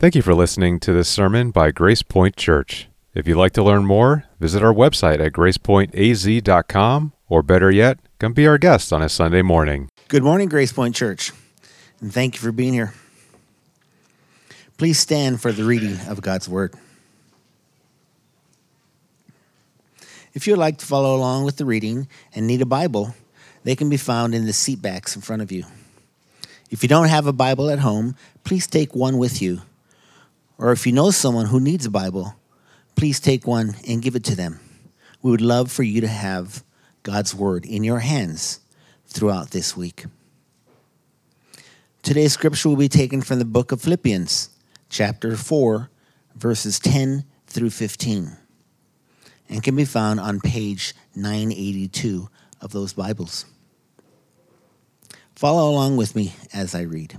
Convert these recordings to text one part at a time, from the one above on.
Thank you for listening to this sermon by Grace Point Church. If you'd like to learn more, visit our website at gracepointaz.com, or better yet, come be our guest on a Sunday morning. Good morning, Grace Point Church, and thank you for being here. Please stand for the reading of God's Word. If you would like to follow along with the reading and need a Bible, they can be found in the seat backs in front of you. If you don't have a Bible at home, please take one with you. Or if you know someone who needs a Bible, please take one and give it to them. We would love for you to have God's Word in your hands throughout this week. Today's scripture will be taken from the book of Philippians, chapter 4, verses 10 through 15, and can be found on page 982 of those Bibles. Follow along with me as I read.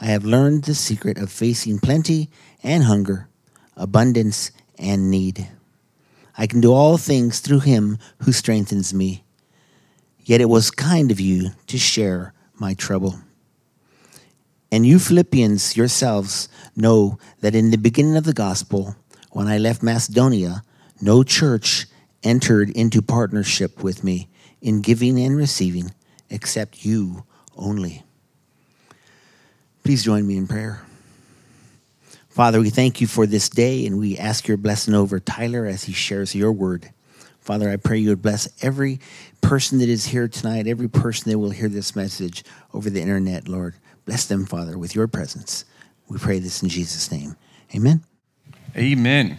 I have learned the secret of facing plenty and hunger, abundance and need. I can do all things through him who strengthens me. Yet it was kind of you to share my trouble. And you Philippians yourselves know that in the beginning of the gospel, when I left Macedonia, no church entered into partnership with me in giving and receiving except you only. Please join me in prayer. Father, we thank you for this day and we ask your blessing over Tyler as he shares your word. Father, I pray you would bless every person that is here tonight, every person that will hear this message over the internet, Lord. Bless them, Father, with your presence. We pray this in Jesus' name. Amen. Amen.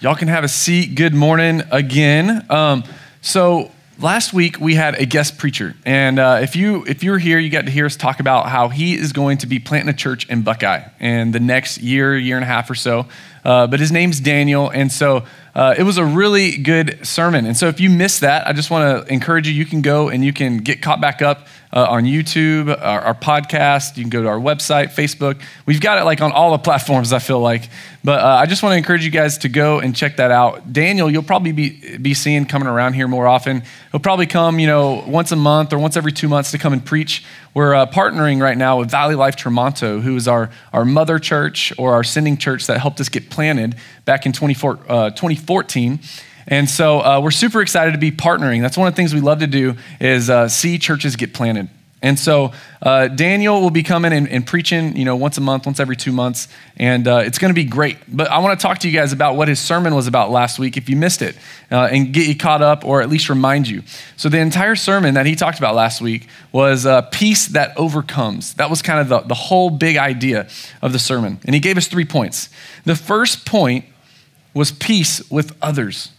Y'all can have a seat. Good morning again. Um, so, last week we had a guest preacher and uh, if you if you were here you got to hear us talk about how he is going to be planting a church in buckeye in the next year year and a half or so. Uh, but his name's daniel and so uh, it was a really good sermon. And so if you missed that i just want to encourage you you can go and you can get caught back up uh, on YouTube, our, our, podcast. You can go to our website, Facebook. We've got it like on all the platforms, I feel like. But uh, I just want to encourage you guys to go and check that out. Daniel, you'll probably be, be seeing coming around here more often. He'll probably come, you know, once a month or once every two months to come and preach. We're uh, partnering right now with Valley Life Tremonto, who is our, our mother church or our sending church that helped us get planted back in 24, uh, 2014. And so uh, we're super excited to be partnering. That's one of the things we love to do is uh, see churches get planted. And so uh, Daniel will be coming and, and, preaching, you know, once a month, once every two months, and uh, it's going to be great. But I want to talk to you guys about what his sermon was about last week, if you missed it, uh, and get you caught up, or at least remind you. So the entire sermon that he talked about last week was uh, peace that overcomes. That was kind of the, the whole big idea of the sermon, and he gave us three points. The first point was peace with others.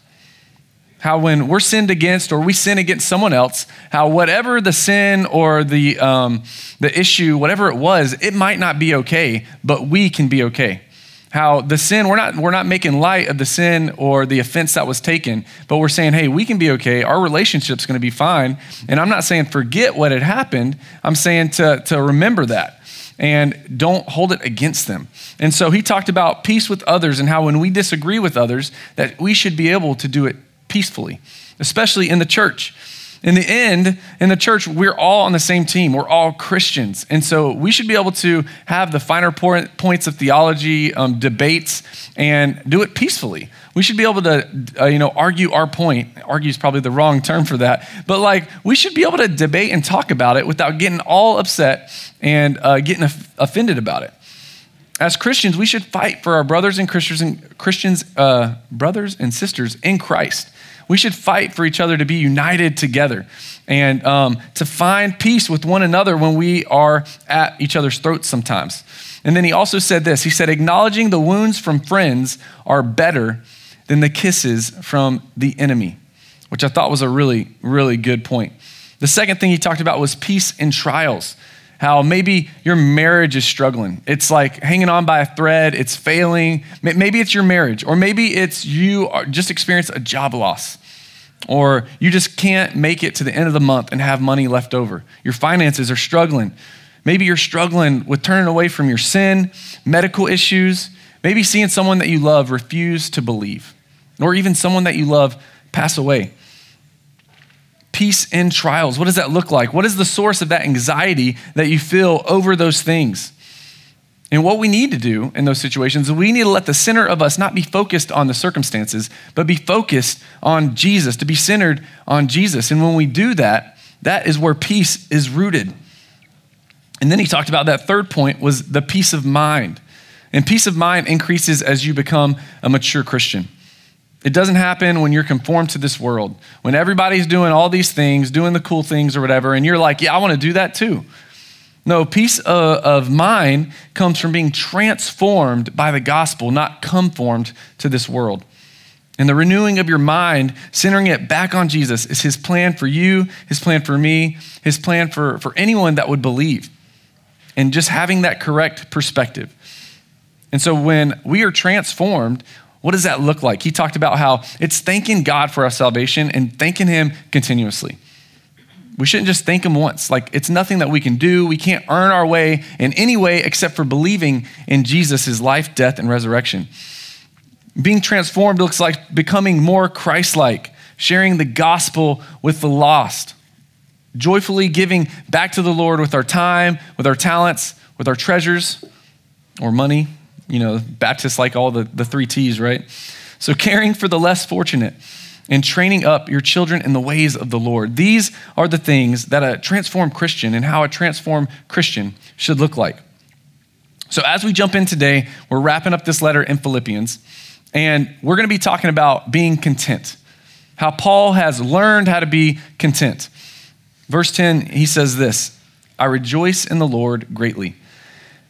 How, when we're sinned against or we sin against someone else, how whatever the sin or the, um, the issue, whatever it was, it might not be okay, but we can be okay. How the sin, we're not, we're not making light of the sin or the offense that was taken, but we're saying, hey, we can be okay. Our relationship's going to be fine. And I'm not saying forget what had happened, I'm saying to, to remember that and don't hold it against them. And so he talked about peace with others and how when we disagree with others, that we should be able to do it peacefully, especially in the church. In the end, in the church, we're all on the same team. We're all Christians. And so we should be able to have the finer points of theology, um, debates, and do it peacefully. We should be able to, uh, you know, argue our point. Argue is probably the wrong term for that. But like, we should be able to debate and talk about it without getting all upset and uh, getting offended about it. As Christians, we should fight for our brothers and Christians, and Christians uh, brothers and sisters in Christ. We should fight for each other to be united together and um, to find peace with one another when we are at each other's throats sometimes. And then he also said this he said, acknowledging the wounds from friends are better than the kisses from the enemy, which I thought was a really, really good point. The second thing he talked about was peace in trials. How maybe your marriage is struggling. It's like hanging on by a thread, it's failing. Maybe it's your marriage, or maybe it's you just experienced a job loss, or you just can't make it to the end of the month and have money left over. Your finances are struggling. Maybe you're struggling with turning away from your sin, medical issues, maybe seeing someone that you love refuse to believe, or even someone that you love pass away peace in trials. What does that look like? What is the source of that anxiety that you feel over those things? And what we need to do in those situations is we need to let the center of us not be focused on the circumstances, but be focused on Jesus, to be centered on Jesus. And when we do that, that is where peace is rooted. And then he talked about that third point was the peace of mind. And peace of mind increases as you become a mature Christian. It doesn't happen when you're conformed to this world, when everybody's doing all these things, doing the cool things or whatever, and you're like, yeah, I want to do that too. No, peace of, of mind comes from being transformed by the gospel, not conformed to this world. And the renewing of your mind, centering it back on Jesus, is his plan for you, his plan for me, his plan for, for anyone that would believe. And just having that correct perspective. And so when we are transformed, what does that look like? He talked about how it's thanking God for our salvation and thanking Him continuously. We shouldn't just thank Him once. Like, it's nothing that we can do. We can't earn our way in any way except for believing in Jesus' life, death, and resurrection. Being transformed looks like becoming more Christ like, sharing the gospel with the lost, joyfully giving back to the Lord with our time, with our talents, with our treasures or money, you know, Baptists like all the, the three T's, right? So caring for the less fortunate and training up your children in the ways of the Lord. These are the things that a transformed Christian and how a transformed Christian should look like. So as we jump in today, we're wrapping up this letter in Philippians, and we're going to be talking about being content. How Paul has learned how to be content. Verse 10, he says this I rejoice in the Lord greatly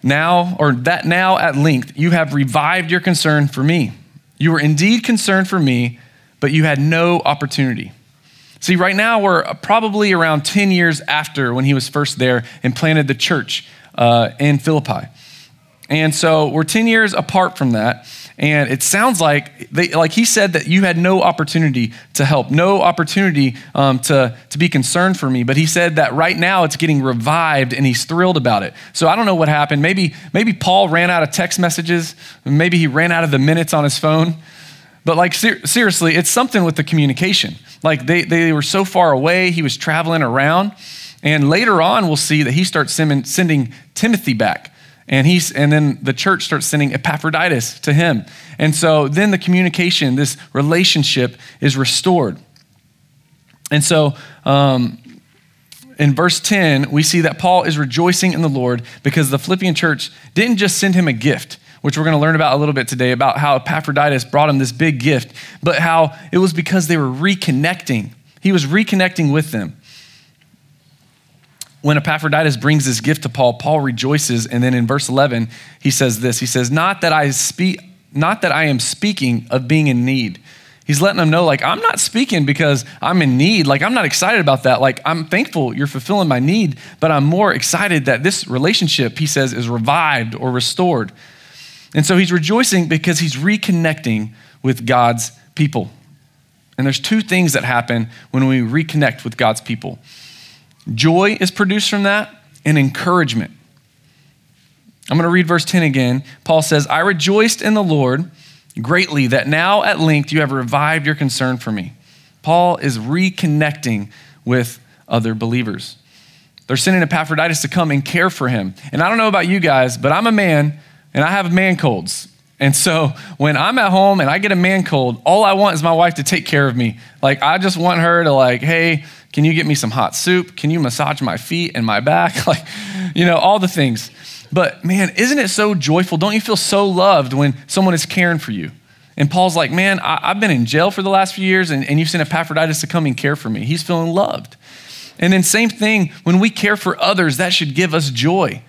now, or that now at length, you have revived your concern for me. You were indeed concerned for me, but you had no opportunity. See, right now we're probably around 10 years after when he was first there and planted the church uh, in Philippi. And so we're 10 years apart from that. And it sounds like, they, like he said that you had no opportunity to help, no opportunity um, to, to be concerned for me. But he said that right now it's getting revived and he's thrilled about it. So I don't know what happened. Maybe, maybe Paul ran out of text messages. Maybe he ran out of the minutes on his phone. But like ser- seriously, it's something with the communication. Like they, they were so far away, he was traveling around. And later on, we'll see that he starts sending Timothy back and he's and then the church starts sending epaphroditus to him. And so then the communication this relationship is restored. And so um, in verse 10 we see that paul is rejoicing in the lord because the philippian church didn't just send him a gift which we're going to learn about a little bit today about how epaphroditus brought him this big gift but how it was because they were reconnecting. He was reconnecting with them when Epaphroditus brings this gift to Paul, Paul rejoices. And then in verse 11, he says this He says, Not that I speak, not that I am speaking of being in need. He's letting them know, like, I'm not speaking because I'm in need. Like, I'm not excited about that. Like, I'm thankful you're fulfilling my need, but I'm more excited that this relationship, he says, is revived or restored. And so he's rejoicing because he's reconnecting with God's people. And there's two things that happen when we reconnect with God's people. Joy is produced from that and encouragement. I'm going to read verse 10 again. Paul says, I rejoiced in the Lord greatly that now at length you have revived your concern for me. Paul is reconnecting with other believers. They're sending Epaphroditus to come and care for him. And I don't know about you guys, but I'm a man and I have man colds. And so when I'm at home and I get a man cold, all I want is my wife to take care of me. Like I just want her to like, hey, can you get me some hot soup? Can you massage my feet and my back? Like, you know, all the things. But man, isn't it so joyful? Don't you feel so loved when someone is caring for you? And Paul's like, man, I, have been in jail for the last few years, and, and you've sent Epaphroditus to come and care for me. He's feeling loved. And then, same thing, when we care for others, that should give us joy.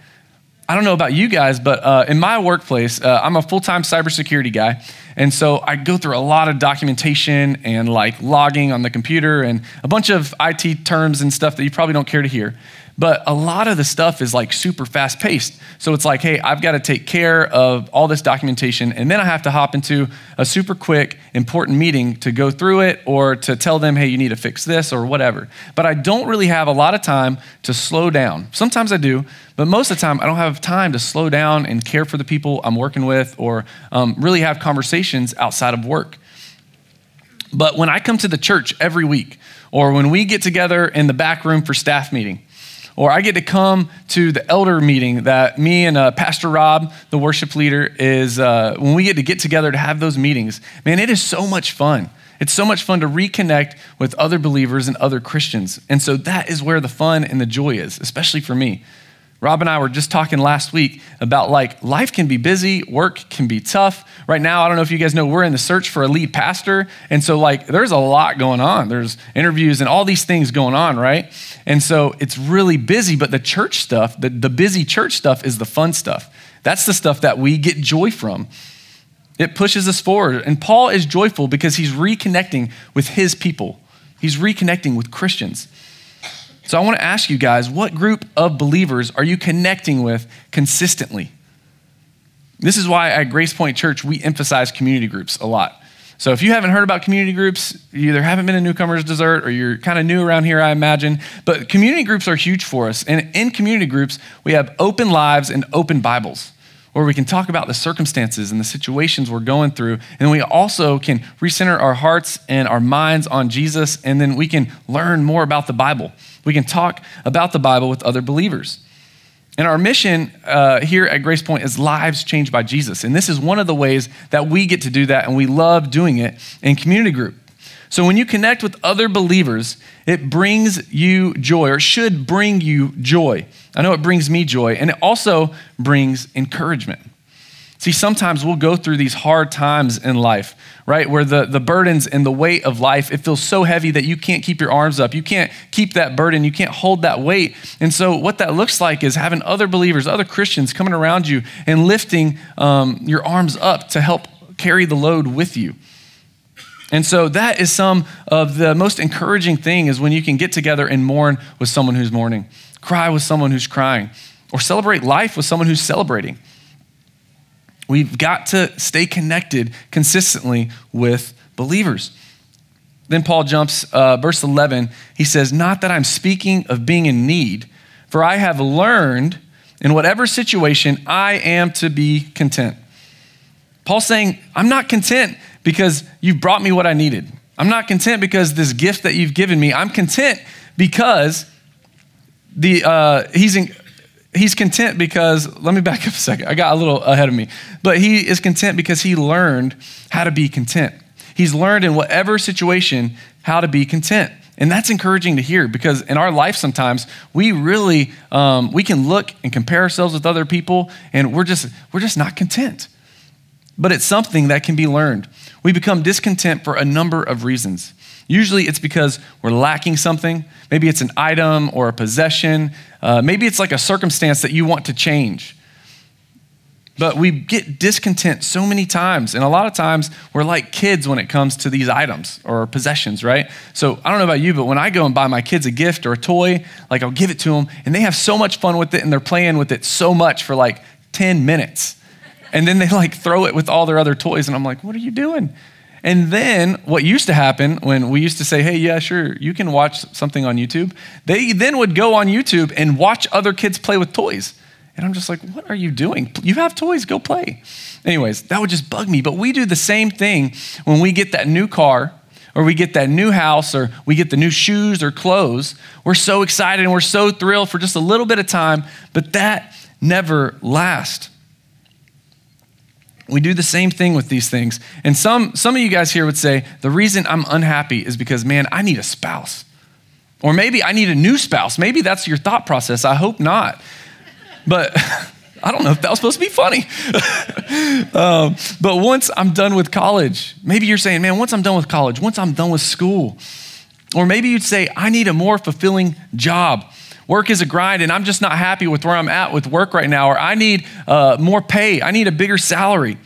I don't know about you guys, but uh, in my workplace, uh, I'm a full time cybersecurity guy. And so I go through a lot of documentation and like logging on the computer and a bunch of IT terms and stuff that you probably don't care to hear. But a lot of the stuff is like super fast paced. So it's like, hey, I've got to take care of all this documentation, and then I have to hop into a super quick, important meeting to go through it or to tell them, hey, you need to fix this or whatever. But I don't really have a lot of time to slow down. Sometimes I do, but most of the time I don't have time to slow down and care for the people I'm working with or um, really have conversations outside of work. But when I come to the church every week, or when we get together in the back room for staff meeting, or I get to come to the elder meeting that me and uh, Pastor Rob, the worship leader, is uh, when we get to get together to have those meetings. Man, it is so much fun. It's so much fun to reconnect with other believers and other Christians. And so that is where the fun and the joy is, especially for me. Rob and I were just talking last week about like life can be busy, work can be tough. Right now, I don't know if you guys know, we're in the search for a lead pastor. And so, like, there's a lot going on. There's interviews and all these things going on, right? And so it's really busy, but the church stuff, the, the busy church stuff is the fun stuff. That's the stuff that we get joy from. It pushes us forward. And Paul is joyful because he's reconnecting with his people, he's reconnecting with Christians. So I want to ask you guys what group of believers are you connecting with consistently? This is why at Grace Point Church we emphasize community groups a lot. So if you haven't heard about community groups, you either haven't been a newcomer's dessert or you're kind of new around here, I imagine. But community groups are huge for us. And in community groups, we have open lives and open Bibles where we can talk about the circumstances and the situations we're going through. And we also can recenter our hearts and our minds on Jesus, and then we can learn more about the Bible. We can talk about the Bible with other believers. And our mission uh, here at Grace Point is lives changed by Jesus. And this is one of the ways that we get to do that, and we love doing it in community group. So when you connect with other believers, it brings you joy, or should bring you joy. I know it brings me joy, and it also brings encouragement. See, sometimes we'll go through these hard times in life, right? Where the, the burdens and the weight of life, it feels so heavy that you can't keep your arms up. You can't keep that burden. You can't hold that weight. And so, what that looks like is having other believers, other Christians coming around you and lifting um, your arms up to help carry the load with you. And so that is some of the most encouraging thing is when you can get together and mourn with someone who's mourning, cry with someone who's crying, or celebrate life with someone who's celebrating. We've got to stay connected consistently with believers. Then Paul jumps, uh, verse 11, he says, Not that I'm speaking of being in need, for I have learned in whatever situation I am to be content. Paul's saying, I'm not content because you've brought me what I needed. I'm not content because this gift that you've given me. I'm content because the uh, he's in, he's content because let me back up a second. I got a little ahead of me, but he is content because he learned how to be content. He's learned in whatever situation how to be content. And that's encouraging to hear because in our life sometimes we really um, we can look and compare ourselves with other people and we're just we're just not content but it's something that can be learned. We become discontent for a number of reasons. Usually it's because we're lacking something. Maybe it's an item or a possession. Uh, maybe it's like a circumstance that you want to change. But we get discontent so many times. And a lot of times we're like kids when it comes to these items or possessions, right? So I don't know about you, but when I go and buy my kids a gift or a toy, like I'll give it to them and they have so much fun with it and they're playing with it so much for like 10 minutes. And then they like throw it with all their other toys. And I'm like, what are you doing? And then what used to happen when we used to say, hey, yeah, sure, you can watch something on YouTube, they then would go on YouTube and watch other kids play with toys. And I'm just like, what are you doing? You have toys, go play. Anyways, that would just bug me. But we do the same thing when we get that new car or we get that new house or we get the new shoes or clothes. We're so excited and we're so thrilled for just a little bit of time, but that never lasts. We do the same thing with these things. And some, some of you guys here would say, the reason I'm unhappy is because, man, I need a spouse. Or maybe I need a new spouse. Maybe that's your thought process. I hope not. But I don't know if that was supposed to be funny. um, but once I'm done with college, maybe you're saying, man, once I'm done with college, once I'm done with school, or maybe you'd say, I need a more fulfilling job. Work is a grind, and I'm just not happy with where I'm at with work right now, or I need uh, more pay. I need a bigger salary.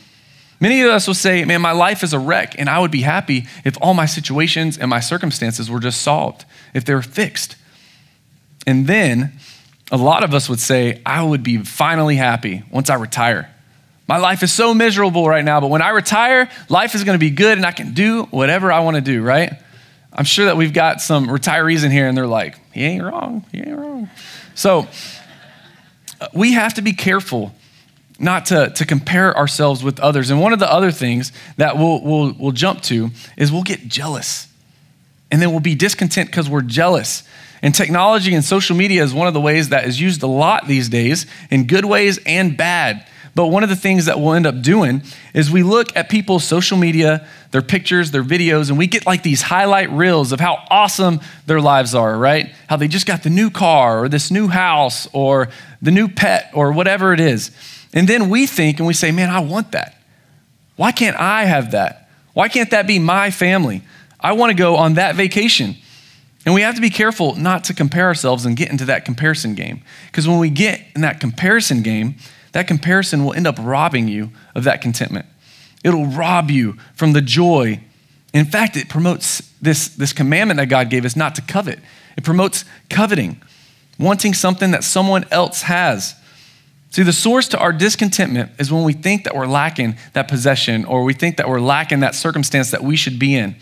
Many of us will say, Man, my life is a wreck, and I would be happy if all my situations and my circumstances were just solved, if they were fixed. And then a lot of us would say, I would be finally happy once I retire. My life is so miserable right now, but when I retire, life is going to be good and I can do whatever I want to do, right? I'm sure that we've got some retirees in here and they're like, he ain't wrong, he ain't wrong. So uh, we have to be careful not to, to compare ourselves with others. And one of the other things that we'll, we'll, we'll jump to is we'll get jealous. And then we'll be discontent because we're jealous. And technology and social media is one of the ways that is used a lot these days in good ways and bad. But one of the things that we'll end up doing is we look at people's social media, their pictures, their videos, and we get like these highlight reels of how awesome their lives are, right? How they just got the new car or this new house or the new pet or whatever it is. And then we think and we say, man, I want that. Why can't I have that? Why can't that be my family? I want to go on that vacation. And we have to be careful not to compare ourselves and get into that comparison game. Because when we get in that comparison game, that comparison will end up robbing you of that contentment. It'll rob you from the joy. In fact, it promotes this, this commandment that God gave us not to covet. It promotes coveting, wanting something that someone else has. See, the source to our discontentment is when we think that we're lacking that possession or we think that we're lacking that circumstance that we should be in.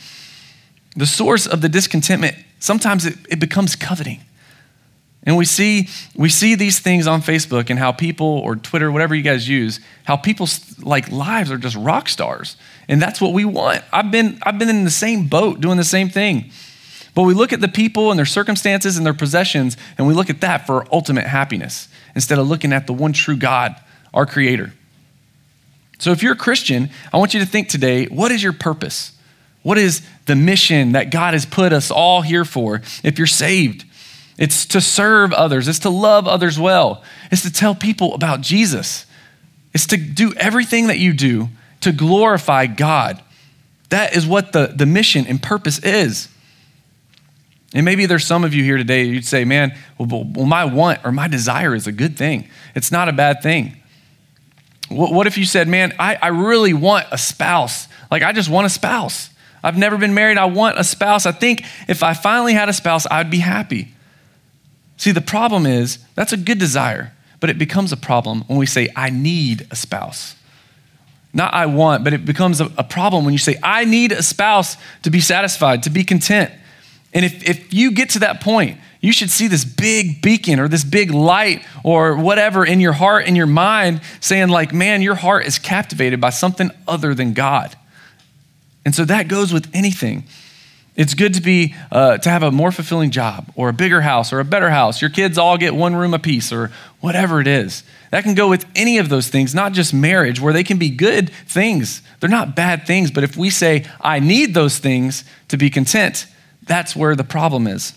The source of the discontentment, sometimes it, it becomes coveting. And we see, we see these things on Facebook and how people, or Twitter, whatever you guys use, how people's like lives are just rock stars. And that's what we want. I've been, I've been in the same boat doing the same thing. But we look at the people and their circumstances and their possessions, and we look at that for ultimate happiness instead of looking at the one true God, our Creator. So if you're a Christian, I want you to think today what is your purpose? What is the mission that God has put us all here for if you're saved? It's to serve others, it's to love others well, it's to tell people about Jesus, it's to do everything that you do to glorify God. That is what the, the mission and purpose is. And maybe there's some of you here today, you'd say, man, well, well, my want or my desire is a good thing. It's not a bad thing. What, what if you said, man, I, I really want a spouse? Like, I just want a spouse. I've never been married. I want a spouse. I think if I finally had a spouse, I'd be happy. See, the problem is that's a good desire, but it becomes a problem when we say, I need a spouse. Not I want, but it becomes a, a problem when you say, I need a spouse to be satisfied, to be content. And if, if you get to that point, you should see this big beacon or this big light or whatever in your heart and your mind saying, like, man, your heart is captivated by something other than God. And so that goes with anything. It's good to be uh, to have a more fulfilling job or a bigger house or a better house. Your kids all get one room apiece or whatever it is. That can go with any of those things, not just marriage, where they can be good things. They're not bad things, but if we say, I need those things to be content, that's where the problem is.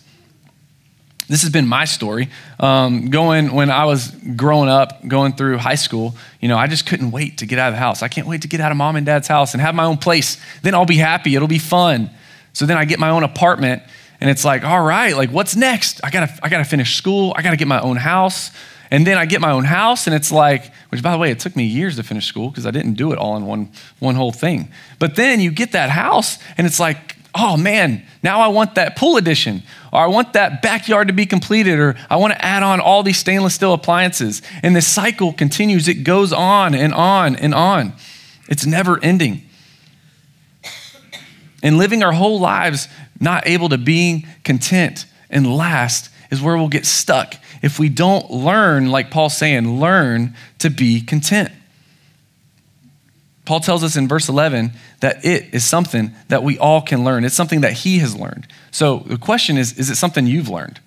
This has been my story. Um, going when I was growing up, going through high school, you know, I just couldn't wait to get out of the house. I can't wait to get out of mom and dad's house and have my own place. Then I'll be happy. It'll be fun. So then I get my own apartment, and it's like, all right, like what's next? I gotta, I gotta finish school. I gotta get my own house. And then I get my own house, and it's like, which by the way, it took me years to finish school because I didn't do it all in one, one whole thing. But then you get that house, and it's like, oh man, now I want that pool addition, or I want that backyard to be completed, or I want to add on all these stainless steel appliances. And this cycle continues, it goes on and on and on. It's never ending. And living our whole lives not able to being content and last is where we'll get stuck if we don't learn, like Paul's saying, learn to be content. Paul tells us in verse 11 that it is something that we all can learn. It's something that he has learned. So the question is is it something you've learned?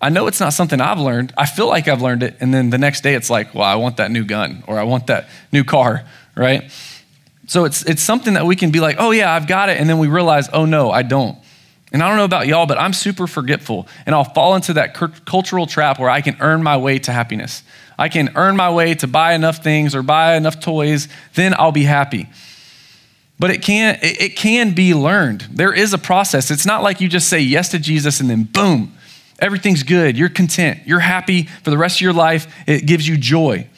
I know it's not something I've learned. I feel like I've learned it. And then the next day it's like, well, I want that new gun or I want that new car, right? So it's, it's something that we can be like, oh, yeah, I've got it. And then we realize, oh, no, I don't. And I don't know about y'all, but I'm super forgetful. And I'll fall into that cultural trap where I can earn my way to happiness. I can earn my way to buy enough things or buy enough toys, then I'll be happy. But it can, it can be learned. There is a process. It's not like you just say yes to Jesus and then boom, everything's good. You're content. You're happy for the rest of your life. It gives you joy.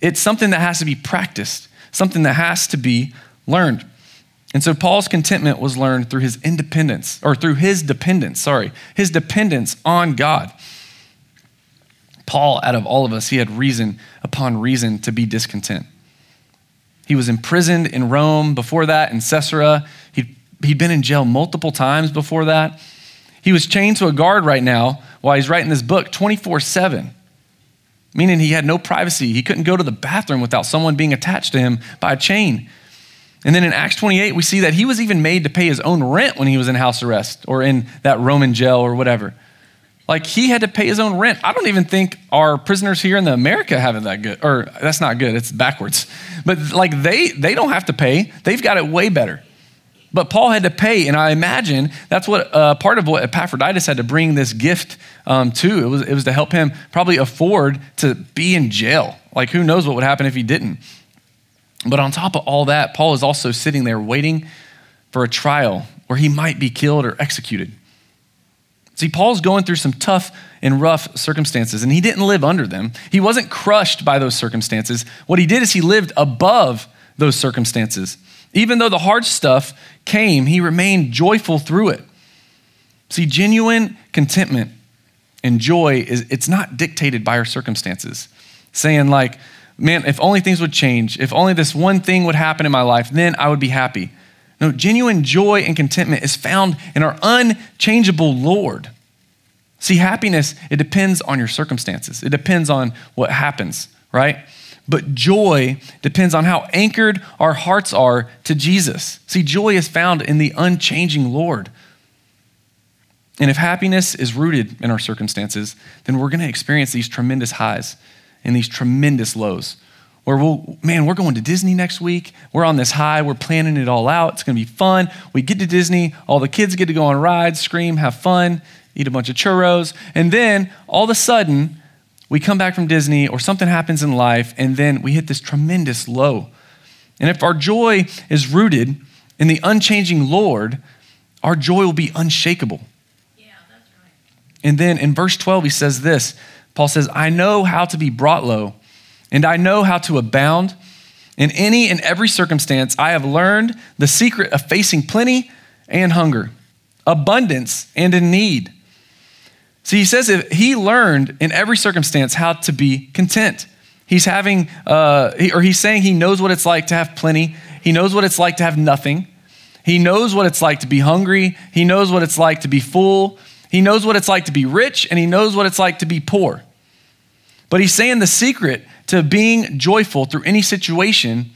It's something that has to be practiced, something that has to be learned. And so Paul's contentment was learned through his independence, or through his dependence, sorry, his dependence on God. Paul, out of all of us, he had reason upon reason to be discontent. He was imprisoned in Rome before that, in Caesarea. He'd, he'd been in jail multiple times before that. He was chained to a guard right now while he's writing this book 24 7, meaning he had no privacy. He couldn't go to the bathroom without someone being attached to him by a chain. And then in Acts 28, we see that he was even made to pay his own rent when he was in house arrest or in that Roman jail or whatever. Like he had to pay his own rent. I don't even think our prisoners here in the America have it that good. Or that's not good. It's backwards. But like they they don't have to pay. They've got it way better. But Paul had to pay, and I imagine that's what uh, part of what Epaphroditus had to bring this gift um, to. It was it was to help him probably afford to be in jail. Like who knows what would happen if he didn't. But on top of all that, Paul is also sitting there waiting for a trial where he might be killed or executed. See, Paul's going through some tough and rough circumstances, and he didn't live under them. He wasn't crushed by those circumstances. What he did is he lived above those circumstances. Even though the hard stuff came, he remained joyful through it. See, genuine contentment and joy is it's not dictated by our circumstances. Saying like, man, if only things would change, if only this one thing would happen in my life, then I would be happy. No, genuine joy and contentment is found in our unchangeable Lord. See, happiness, it depends on your circumstances, it depends on what happens, right? But joy depends on how anchored our hearts are to Jesus. See, joy is found in the unchanging Lord. And if happiness is rooted in our circumstances, then we're going to experience these tremendous highs and these tremendous lows where we'll, man, we're going to Disney next week. We're on this high. We're planning it all out. It's going to be fun. We get to Disney. All the kids get to go on rides, scream, have fun, eat a bunch of churros. And then all of a sudden, we come back from Disney or something happens in life, and then we hit this tremendous low. And if our joy is rooted in the unchanging Lord, our joy will be unshakable. Yeah, that's right. And then in verse 12, he says this Paul says, I know how to be brought low and I know how to abound. In any and every circumstance, I have learned the secret of facing plenty and hunger, abundance and in need. See, he says if he learned in every circumstance how to be content. He's having, uh, or he's saying he knows what it's like to have plenty. He knows what it's like to have nothing. He knows what it's like to be hungry. He knows what it's like to be full. He knows what it's like to be rich, and he knows what it's like to be poor. But he's saying the secret to being joyful through any situation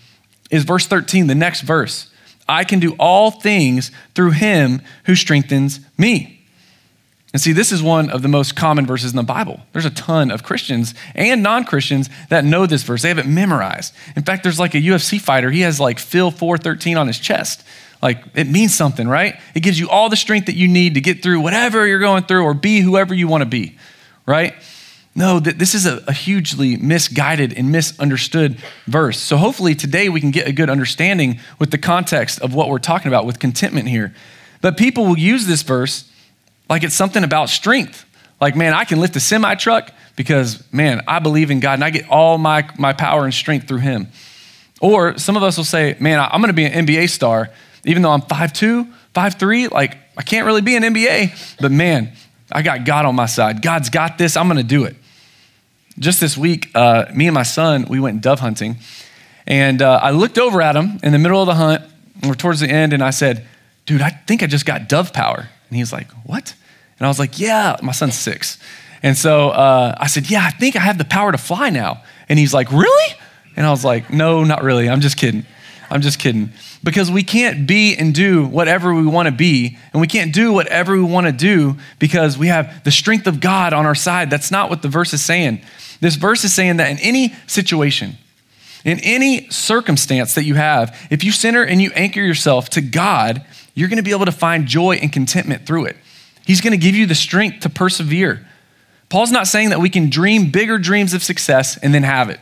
is verse 13, the next verse. I can do all things through him who strengthens me. And see, this is one of the most common verses in the Bible. There's a ton of Christians and non Christians that know this verse. They have it memorized. In fact, there's like a UFC fighter, he has like Phil 413 on his chest. Like it means something, right? It gives you all the strength that you need to get through whatever you're going through or be whoever you want to be, right? No, that this is a, a, hugely misguided and misunderstood verse. So hopefully today we can get a good understanding with the context of what we're talking about with contentment here. But people will use this verse like it's something about strength. Like, man, I can lift a semi truck because, man, I believe in God and I get all my, my power and strength through Him. Or some of us will say, man, I'm going to be an NBA star, even though I'm 5'2, 5'3. Like, I can't really be an NBA, but man, I got God on my side. God's got this. I'm going to do it. Just this week, uh, me and my son, we went dove hunting. And uh, I looked over at him in the middle of the hunt, or towards the end, and I said, Dude, I think I just got dove power. And he's like, What? And I was like, Yeah, my son's six. And so uh, I said, Yeah, I think I have the power to fly now. And he's like, Really? And I was like, No, not really. I'm just kidding. I'm just kidding. Because we can't be and do whatever we want to be, and we can't do whatever we want to do because we have the strength of God on our side. That's not what the verse is saying. This verse is saying that in any situation, in any circumstance that you have, if you center and you anchor yourself to God, you're going to be able to find joy and contentment through it. He's going to give you the strength to persevere. Paul's not saying that we can dream bigger dreams of success and then have it.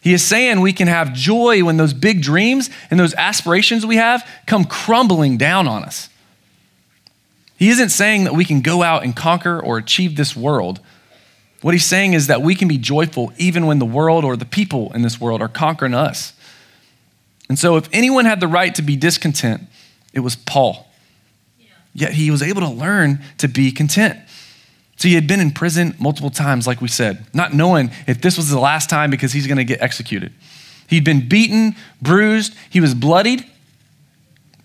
He is saying we can have joy when those big dreams and those aspirations we have come crumbling down on us. He isn't saying that we can go out and conquer or achieve this world. What he's saying is that we can be joyful even when the world or the people in this world are conquering us. And so, if anyone had the right to be discontent, it was Paul. Yeah. Yet he was able to learn to be content. So he had been in prison multiple times, like we said, not knowing if this was the last time because he's going to get executed. He'd been beaten, bruised, he was bloodied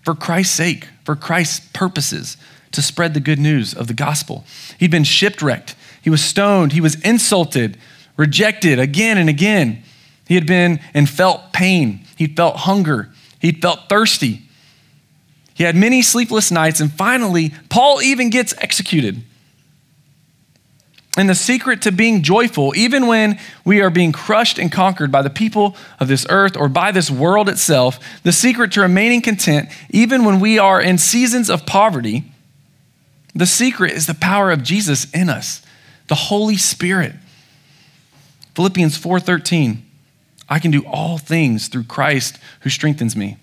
for Christ's sake, for Christ's purposes, to spread the good news of the gospel. He'd been shipwrecked, he was stoned, he was insulted, rejected again and again. He had been and felt pain, he felt hunger, he felt thirsty. He had many sleepless nights, and finally, Paul even gets executed. And the secret to being joyful, even when we are being crushed and conquered by the people of this earth or by this world itself, the secret to remaining content, even when we are in seasons of poverty, the secret is the power of Jesus in us, the Holy Spirit. Philippians 4:13, I can do all things through Christ who strengthens me.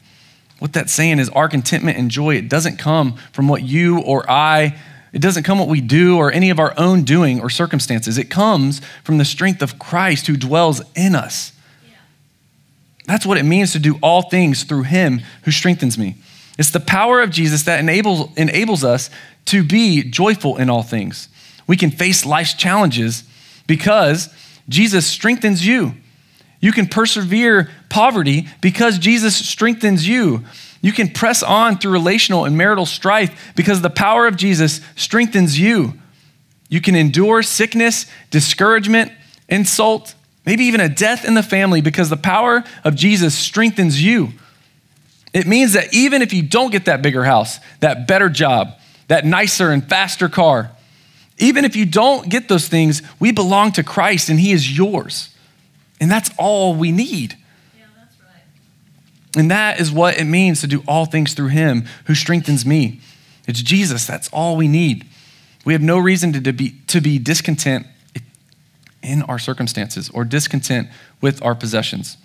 What that's saying is our contentment and joy, it doesn't come from what you or I it doesn't come what we do or any of our own doing or circumstances. It comes from the strength of Christ who dwells in us. That's what it means to do all things through him who strengthens me. It's the power of Jesus that enables, enables us to be joyful in all things. We can face life's challenges because Jesus strengthens you. You can persevere poverty because Jesus strengthens you. You can press on through relational and marital strife because the power of Jesus strengthens you. You can endure sickness, discouragement, insult, maybe even a death in the family because the power of Jesus strengthens you. It means that even if you don't get that bigger house, that better job, that nicer and faster car, even if you don't get those things, we belong to Christ and He is yours. And that's all we need. And that is what it means to do all things through him who strengthens me. It's Jesus. That's all we need. We have no reason to, be, to be discontent in our circumstances or discontent with our possessions.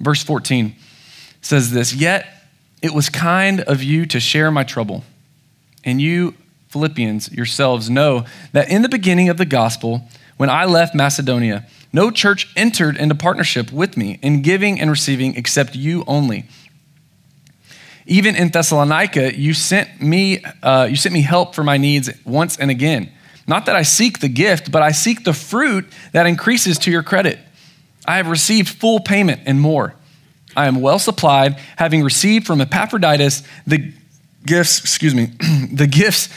Verse 14 says this Yet it was kind of you to share my trouble. And you, Philippians, yourselves know that in the beginning of the gospel, when I left Macedonia, no church entered into partnership with me in giving and receiving except you only. Even in Thessalonica, you sent me, uh, you sent me help for my needs once and again. Not that I seek the gift, but I seek the fruit that increases to your credit. I have received full payment and more. I am well supplied, having received from Epaphroditus the gifts, excuse me, the gifts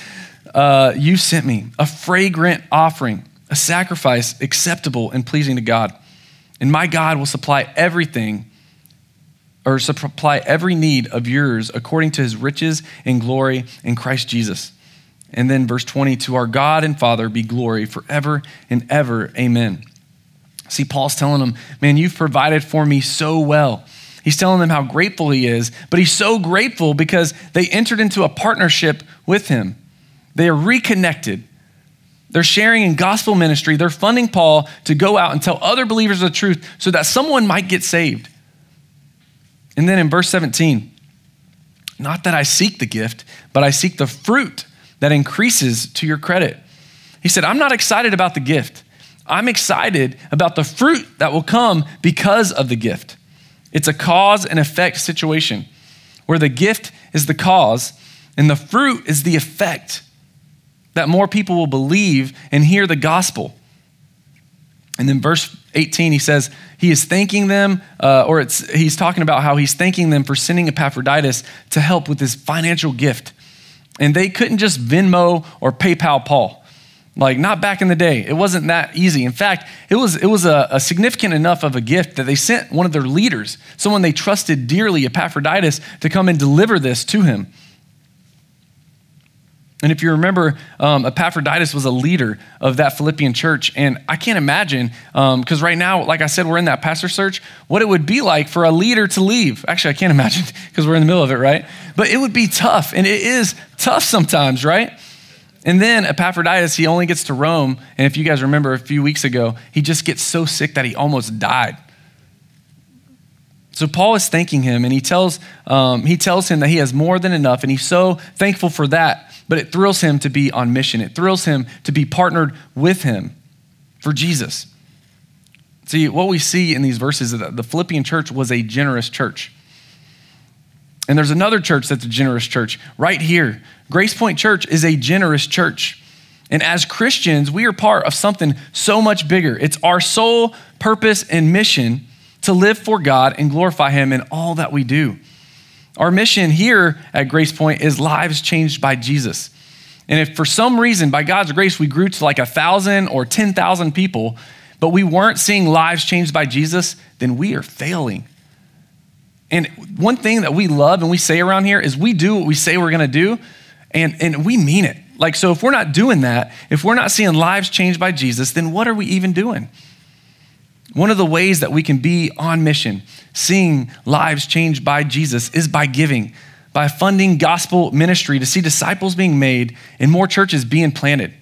uh, you sent me, a fragrant offering a sacrifice acceptable and pleasing to God. And my God will supply everything or supply every need of yours according to his riches and glory in Christ Jesus. And then verse 20, to our God and Father be glory forever and ever. Amen. See, Paul's telling them, man, you've provided for me so well. He's telling them how grateful he is, but he's so grateful because they entered into a partnership with him. They are reconnected. They're sharing in gospel ministry. They're funding Paul to go out and tell other believers the truth so that someone might get saved. And then in verse 17, not that I seek the gift, but I seek the fruit that increases to your credit. He said, I'm not excited about the gift. I'm excited about the fruit that will come because of the gift. It's a cause and effect situation where the gift is the cause and the fruit is the effect that more people will believe and hear the gospel. And then verse 18, he says, he is thanking them, uh, or it's, he's talking about how he's thanking them for sending Epaphroditus to help with this financial gift. And they couldn't just Venmo or PayPal Paul. Like, not back in the day. It wasn't that easy. In fact, it was, it was a, a significant enough of a gift that they sent one of their leaders, someone they trusted dearly, Epaphroditus, to come and deliver this to him. And if you remember, um, Epaphroditus was a leader of that Philippian church. And I can't imagine, because um, right now, like I said, we're in that pastor search, what it would be like for a leader to leave. Actually, I can't imagine because we're in the middle of it, right? But it would be tough. And it is tough sometimes, right? And then Epaphroditus, he only gets to Rome. And if you guys remember a few weeks ago, he just gets so sick that he almost died. So Paul is thanking him, and he tells, um, he tells him that he has more than enough, and he's so thankful for that but it thrills him to be on mission. It thrills him to be partnered with him for Jesus. See, what we see in these verses is that the Philippian church was a generous church. And there's another church that's a generous church right here. Grace Point Church is a generous church. And as Christians, we are part of something so much bigger. It's our sole purpose and mission to live for God and glorify Him in all that we do. Our mission here at Grace Point is lives changed by Jesus. And if for some reason, by God's grace, we grew to like a thousand or 10,000 people, but we weren't seeing lives changed by Jesus, then we are failing. And one thing that we love and we say around here is we do what we say we're gonna do, and, and we mean it. Like, so if we're not doing that, if we're not seeing lives changed by Jesus, then what are we even doing? One of the ways that we can be on mission, seeing lives changed by Jesus, is by giving, by funding gospel ministry to see disciples being made and more churches being planted.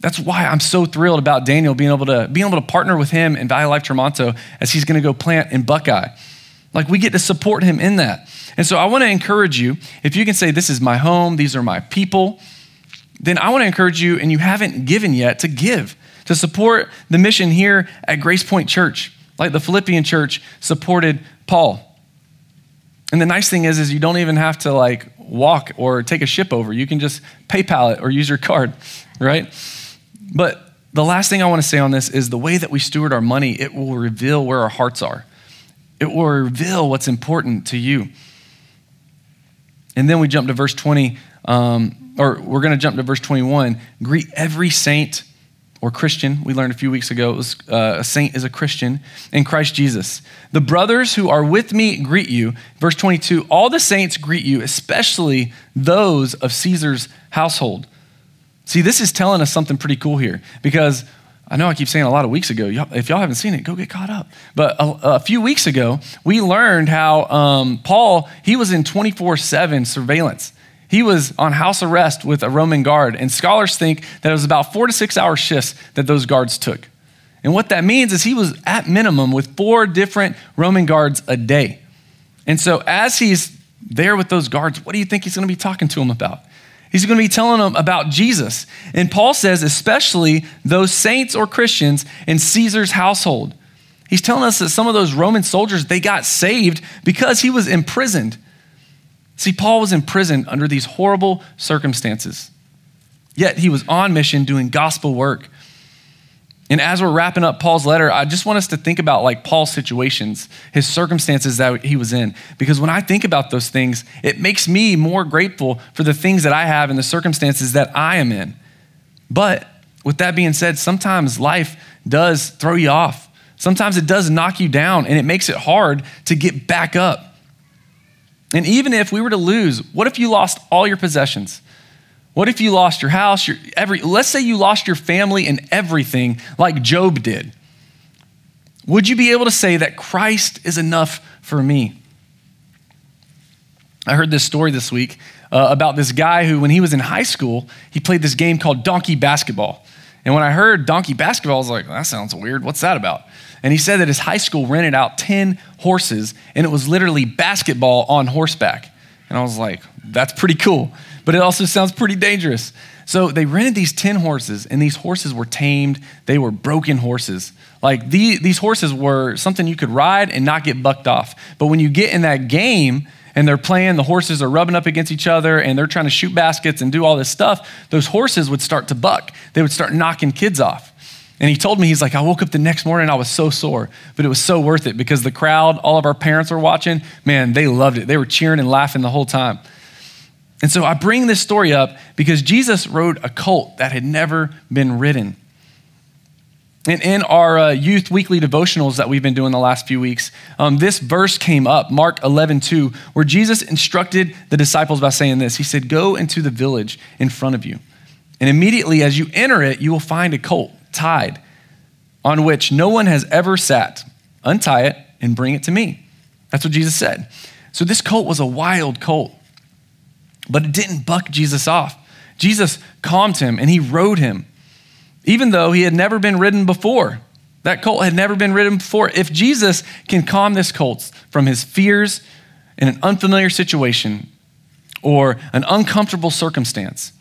That's why I'm so thrilled about Daniel being able to being able to partner with him in Valley Life Tramonto as he's going to go plant in Buckeye. Like we get to support him in that. And so I want to encourage you, if you can say, This is my home, these are my people, then I want to encourage you, and you haven't given yet, to give, to support the mission here at Grace Point Church, like the Philippian church supported Paul. And the nice thing is, is you don't even have to like walk or take a ship over. You can just PayPal it or use your card, right? But the last thing I want to say on this is the way that we steward our money, it will reveal where our hearts are. It will reveal what's important to you. And then we jump to verse 20, um, or we're going to jump to verse 21. Greet every saint or Christian. We learned a few weeks ago was, uh, a saint is a Christian in Christ Jesus. The brothers who are with me greet you. Verse 22 All the saints greet you, especially those of Caesar's household. See, this is telling us something pretty cool here because I know I keep saying a lot of weeks ago. If y'all haven't seen it, go get caught up. But a, a few weeks ago, we learned how um, Paul, he was in 24 7 surveillance. He was on house arrest with a Roman guard, and scholars think that it was about four to six hour shifts that those guards took. And what that means is he was at minimum with four different Roman guards a day. And so, as he's there with those guards, what do you think he's going to be talking to them about? He's going to be telling them about Jesus. And Paul says, especially those saints or Christians in Caesar's household. He's telling us that some of those Roman soldiers, they got saved because he was imprisoned. See, Paul was in prison under these horrible circumstances. Yet he was on mission doing gospel work. And as we're wrapping up Paul's letter, I just want us to think about like Paul's situations, his circumstances that he was in. Because when I think about those things, it makes me more grateful for the things that I have and the circumstances that I am in. But with that being said, sometimes life does throw you off. Sometimes it does knock you down and it makes it hard to get back up. And even if we were to lose, what if you lost all your possessions? What if you lost your house, your every let's say you lost your family and everything like Job did? Would you be able to say that Christ is enough for me? I heard this story this week uh, about this guy who, when he was in high school, he played this game called Donkey Basketball. And when I heard Donkey Basketball, I was like, that sounds weird. What's that about? And he said that his high school rented out 10 horses, and it was literally basketball on horseback. And I was like, that's pretty cool but it also sounds pretty dangerous. So they rented these 10 horses, and these horses were tamed. They were broken horses. Like the, these horses were something you could ride and not get bucked off. But when you get in that game and they're playing, the horses are rubbing up against each other and they're trying to shoot baskets and do all this stuff, those horses would start to buck. They would start knocking kids off. And he told me, he's like, I woke up the next morning I was so sore, but it was so worth it because the crowd, all of our parents were watching, man, they loved it. They were cheering and laughing the whole time. And so I bring this story up because Jesus rode a colt that had never been ridden. And in our uh, youth weekly devotionals that we've been doing the last few weeks, um, this verse came up, Mark 11, 2, where Jesus instructed the disciples by saying this. He said, Go into the village in front of you. And immediately as you enter it, you will find a colt tied on which no one has ever sat. Untie it and bring it to me. That's what Jesus said. So this colt was a wild colt. But it didn't buck Jesus off. Jesus calmed him and he rode him, even though he had never been ridden before. That colt had never been ridden before. If Jesus can calm this colt from his fears in an unfamiliar situation or an uncomfortable circumstance,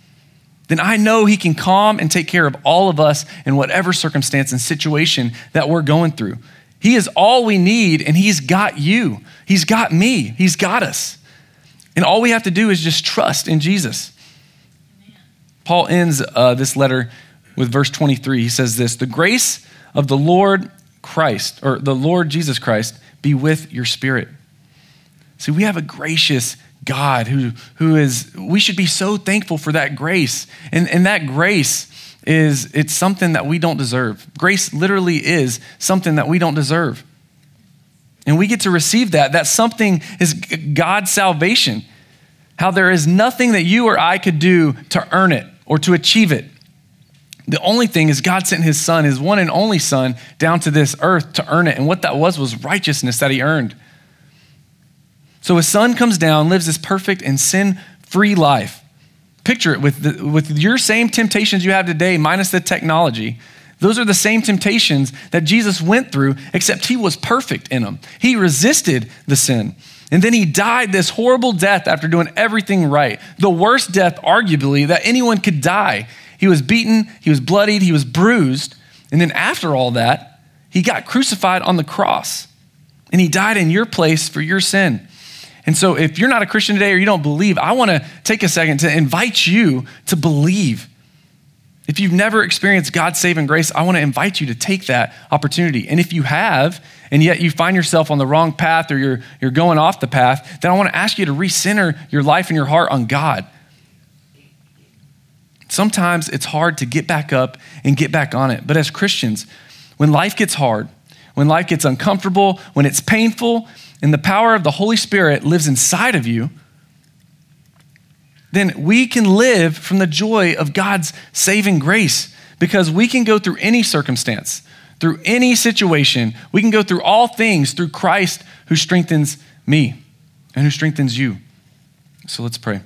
then I know he can calm and take care of all of us in whatever circumstance and situation that we're going through. He is all we need, and he's got you. He's got me. He's got us. And all we have to do is just trust in Jesus. Paul ends uh, this letter with verse 23. He says this The grace of the Lord Christ, or the Lord Jesus Christ, be with your spirit. See, we have a gracious God who, who is, we should be so thankful for that grace. And, and that grace is, it's something that we don't deserve. Grace literally is something that we don't deserve. And we get to receive that. That something is God's salvation. How there is nothing that you or I could do to earn it or to achieve it. The only thing is God sent his son, his one and only son, down to this earth to earn it. And what that was was righteousness that he earned. So his son comes down, lives this perfect and sin free life. Picture it with, the, with your same temptations you have today, minus the technology. Those are the same temptations that Jesus went through, except he was perfect in them. He resisted the sin. And then he died this horrible death after doing everything right. The worst death, arguably, that anyone could die. He was beaten, he was bloodied, he was bruised. And then after all that, he got crucified on the cross. And he died in your place for your sin. And so, if you're not a Christian today or you don't believe, I want to take a second to invite you to believe. If you've never experienced God's saving grace, I want to invite you to take that opportunity. And if you have, and yet you find yourself on the wrong path or you're, you're going off the path, then I want to ask you to recenter your life and your heart on God. Sometimes it's hard to get back up and get back on it. But as Christians, when life gets hard, when life gets uncomfortable, when it's painful, and the power of the Holy Spirit lives inside of you, then we can live from the joy of God's saving grace because we can go through any circumstance, through any situation. We can go through all things through Christ who strengthens me and who strengthens you. So let's pray.